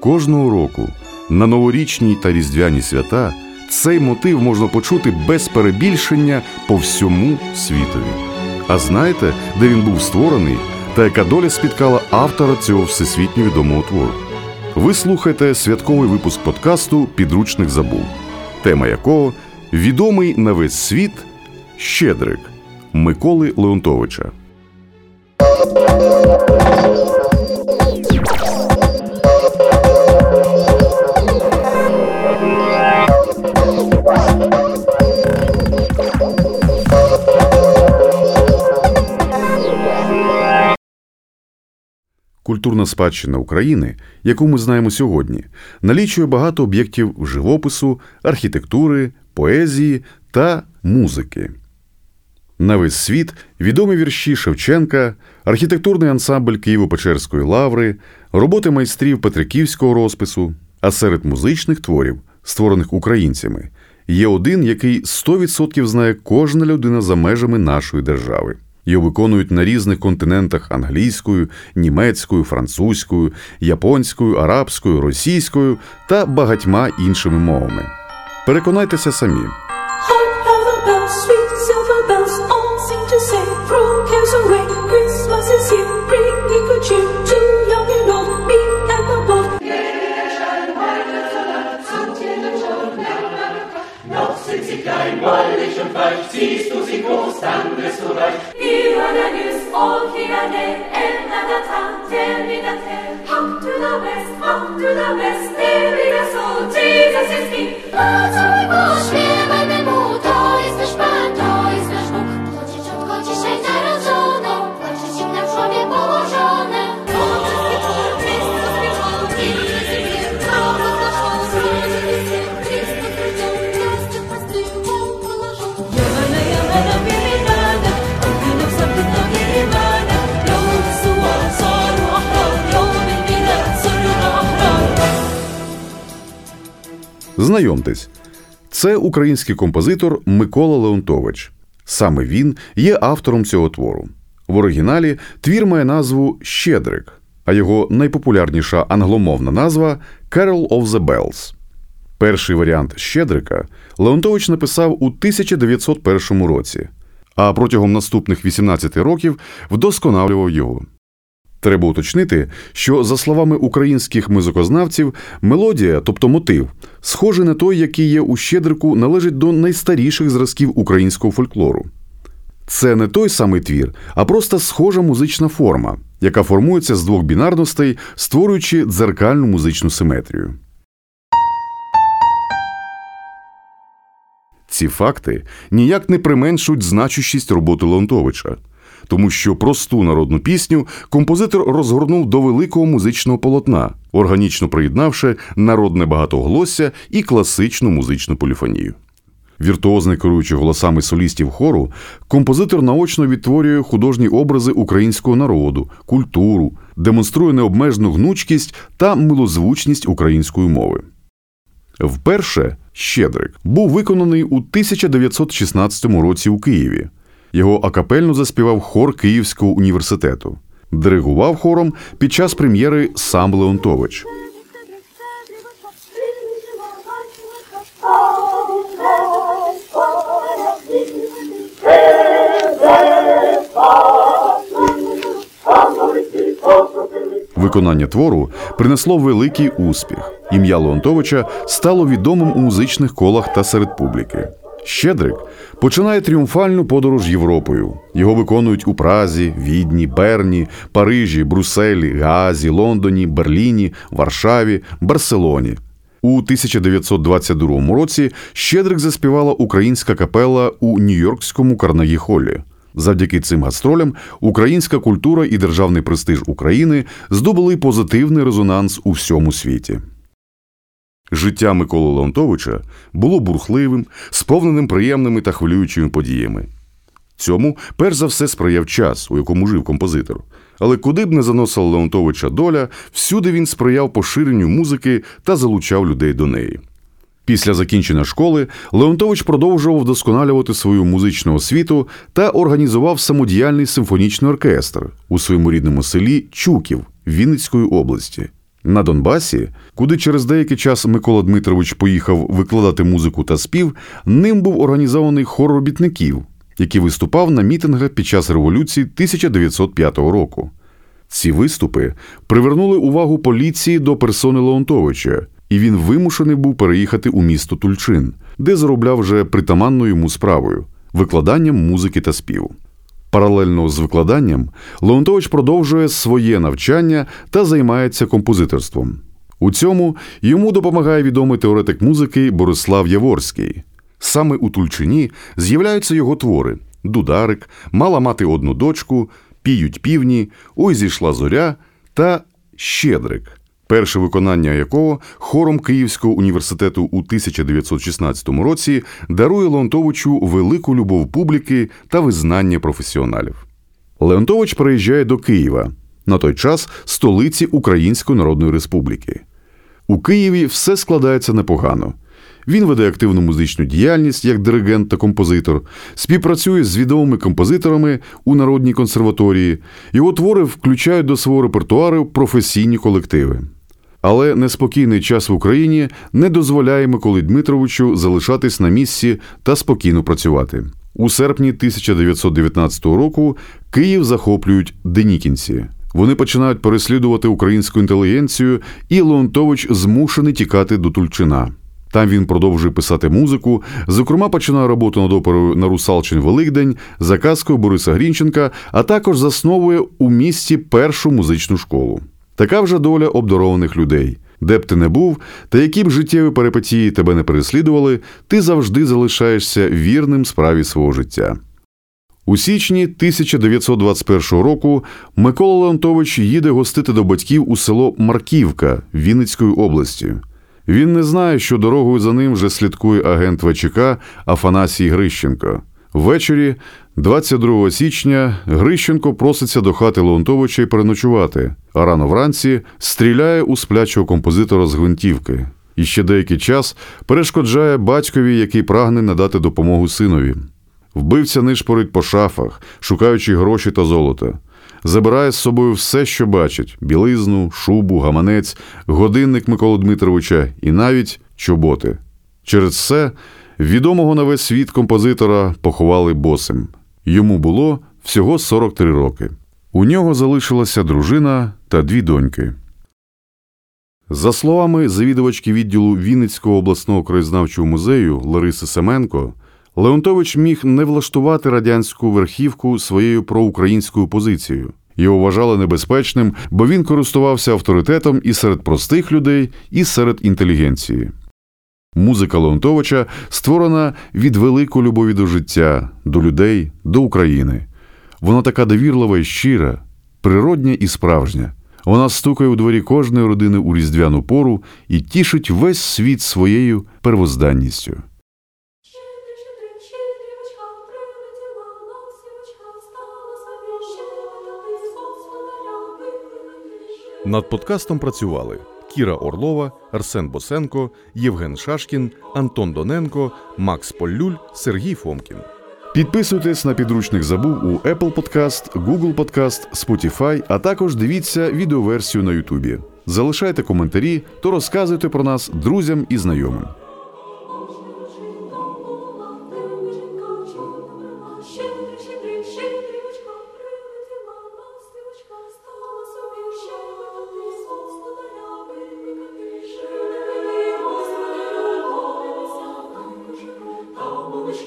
Кожного року на новорічні та різдвяні свята цей мотив можна почути без перебільшення по всьому світові. А знаєте, де він був створений та яка доля спіткала автора цього всесвітньо відомого твору? Ви слухаєте святковий випуск подкасту Підручник забув, тема якого відомий на весь світ Щедрик Миколи Леонтовича. Культурна спадщина України, яку ми знаємо сьогодні, налічує багато об'єктів живопису, архітектури, поезії та музики. На весь світ відомі вірші Шевченка, архітектурний ансамбль Києво-Печерської лаври, роботи майстрів Петриківського розпису, а серед музичних творів, створених українцями, є один, який 100% знає кожна людина за межами нашої держави. Його виконують на різних континентах англійською, німецькою, французькою, японською, арабською, російською та багатьма іншими мовами. Переконайтеся самі. Tell me that Up to the west, up to the west, Знайомтесь, це український композитор Микола Леонтович. Саме він є автором цього твору. В оригіналі твір має назву Щедрик, а його найпопулярніша англомовна назва Carol of the Bells. Перший варіант Щедрика Леонтович написав у 1901 році, а протягом наступних 18 років вдосконалював його. Треба уточнити, що, за словами українських музикознавців, мелодія, тобто мотив, схожий на той, який є у Щедрику, належить до найстаріших зразків українського фольклору. Це не той самий твір, а просто схожа музична форма, яка формується з двох бінарностей, створюючи дзеркальну музичну симетрію. Ці факти ніяк не применшують значущість роботи Леонтовича, тому що просту народну пісню композитор розгорнув до великого музичного полотна, органічно приєднавши народне багатоголосся і класичну музичну поліфонію. Віртуозно керуючи голосами солістів хору, композитор наочно відтворює художні образи українського народу, культуру, демонструє необмежену гнучкість та милозвучність української мови. Вперше Щедрик був виконаний у 1916 році у Києві. Його акапельно заспівав хор Київського університету. Диригував хором під час прем'єри сам Леонтович. Виконання твору принесло великий успіх. Ім'я Леонтовича стало відомим у музичних колах та серед публіки. Щедрик починає тріумфальну подорож Європою. Його виконують у Празі, Відні, Берні, Парижі, Брюсселі, Гаазі, Лондоні, Берліні, Варшаві, Барселоні. У 1922 році Щедрик заспівала українська капела у Нью-Йоркському Карнегі Холлі. Завдяки цим гастролям українська культура і державний престиж України здобули позитивний резонанс у всьому світі. Життя Миколи Леонтовича було бурхливим, сповненим приємними та хвилюючими подіями. Цьому перш за все сприяв час, у якому жив композитор. Але куди б не заносила Леонтовича доля, всюди він сприяв поширенню музики та залучав людей до неї. Після закінчення школи Леонтович продовжував вдосконалювати свою музичну освіту та організував самодіяльний симфонічний оркестр у своєму рідному селі Чуків Вінницької області. На Донбасі, куди через деякий час Микола Дмитрович поїхав викладати музику та спів, ним був організований хор робітників, який виступав на мітингах під час революції 1905 року. Ці виступи привернули увагу поліції до персони Леонтовича, і він вимушений був переїхати у місто Тульчин, де заробляв вже притаманною йому справою викладанням музики та співу. Паралельно з викладанням Леонтович продовжує своє навчання та займається композиторством. У цьому йому допомагає відомий теоретик музики Борислав Яворський. Саме у Тульчині з'являються його твори: Дударик, Мала мати одну дочку, Піють півні, Ой зійшла зоря та Щедрик, перше виконання якого хором Київського університету у 1916 році дарує Леонтовичу велику любов публіки та визнання професіоналів. Леонтович переїжджає до Києва, на той час столиці Української Народної Республіки. У Києві все складається непогано. Він веде активну музичну діяльність як диригент та композитор, співпрацює з відомими композиторами у Народній консерваторії. Його твори включають до свого репертуару професійні колективи. Але неспокійний час в Україні не дозволяє Миколі Дмитровичу залишатись на місці та спокійно працювати. У серпні 1919 року Київ захоплюють денікінці. Вони починають переслідувати українську інтелігенцію, і Леонтович змушений тікати до Тульчина. Там він продовжує писати музику. Зокрема, починає роботу над оперою на Русалчин Великдень за казкою Бориса Грінченка, а також засновує у місті першу музичну школу. Така вже доля обдарованих людей. Де б ти не був, та які б життєві перипетії тебе не переслідували, ти завжди залишаєшся вірним справі свого життя. У січні 1921 року Микола Леонтович їде гостити до батьків у село Марківка Вінницької області. Він не знає, що дорогою за ним вже слідкує агент ВЧК Афанасій Грищенко. Ввечері, 22 січня, Грищенко проситься до хати Леонтовича й переночувати, а рано вранці стріляє у сплячого композитора з гвинтівки. І ще деякий час перешкоджає батькові, який прагне надати допомогу синові. Вбивця нишпорить по шафах, шукаючи гроші та золото. Забирає з собою все, що бачить: білизну, шубу, гаманець, годинник Миколи Дмитровича і навіть чоботи. Через це відомого на весь світ композитора поховали босим. Йому було всього 43 роки. У нього залишилася дружина та дві доньки. За словами завідувачки відділу Вінницького обласного краєзнавчого музею Лариси Семенко, Леонтович міг не влаштувати радянську верхівку своєю проукраїнською позицією. Його вважали небезпечним, бо він користувався авторитетом і серед простих людей, і серед інтелігенції. Музика Леонтовича створена від великої любові до життя, до людей, до України. Вона така довірлива і щира, природня і справжня. Вона стукає у дворі кожної родини у різдвяну пору і тішить весь світ своєю первозданністю. Над подкастом працювали Кіра Орлова, Арсен Босенко, Євген Шашкін, Антон Доненко, Макс Поллюль, Сергій Фомкін. Підписуйтесь на підручник забув у Apple Podcast, Google Podcast, Spotify, а також дивіться відеоверсію на YouTube. Залишайте коментарі та розказуйте про нас друзям і знайомим.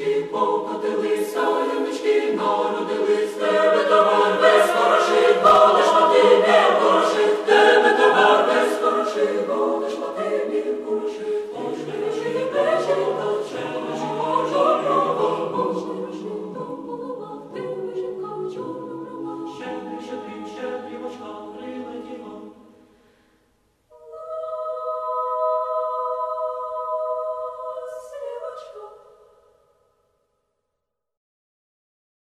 Молочки покотилися, янички народилися.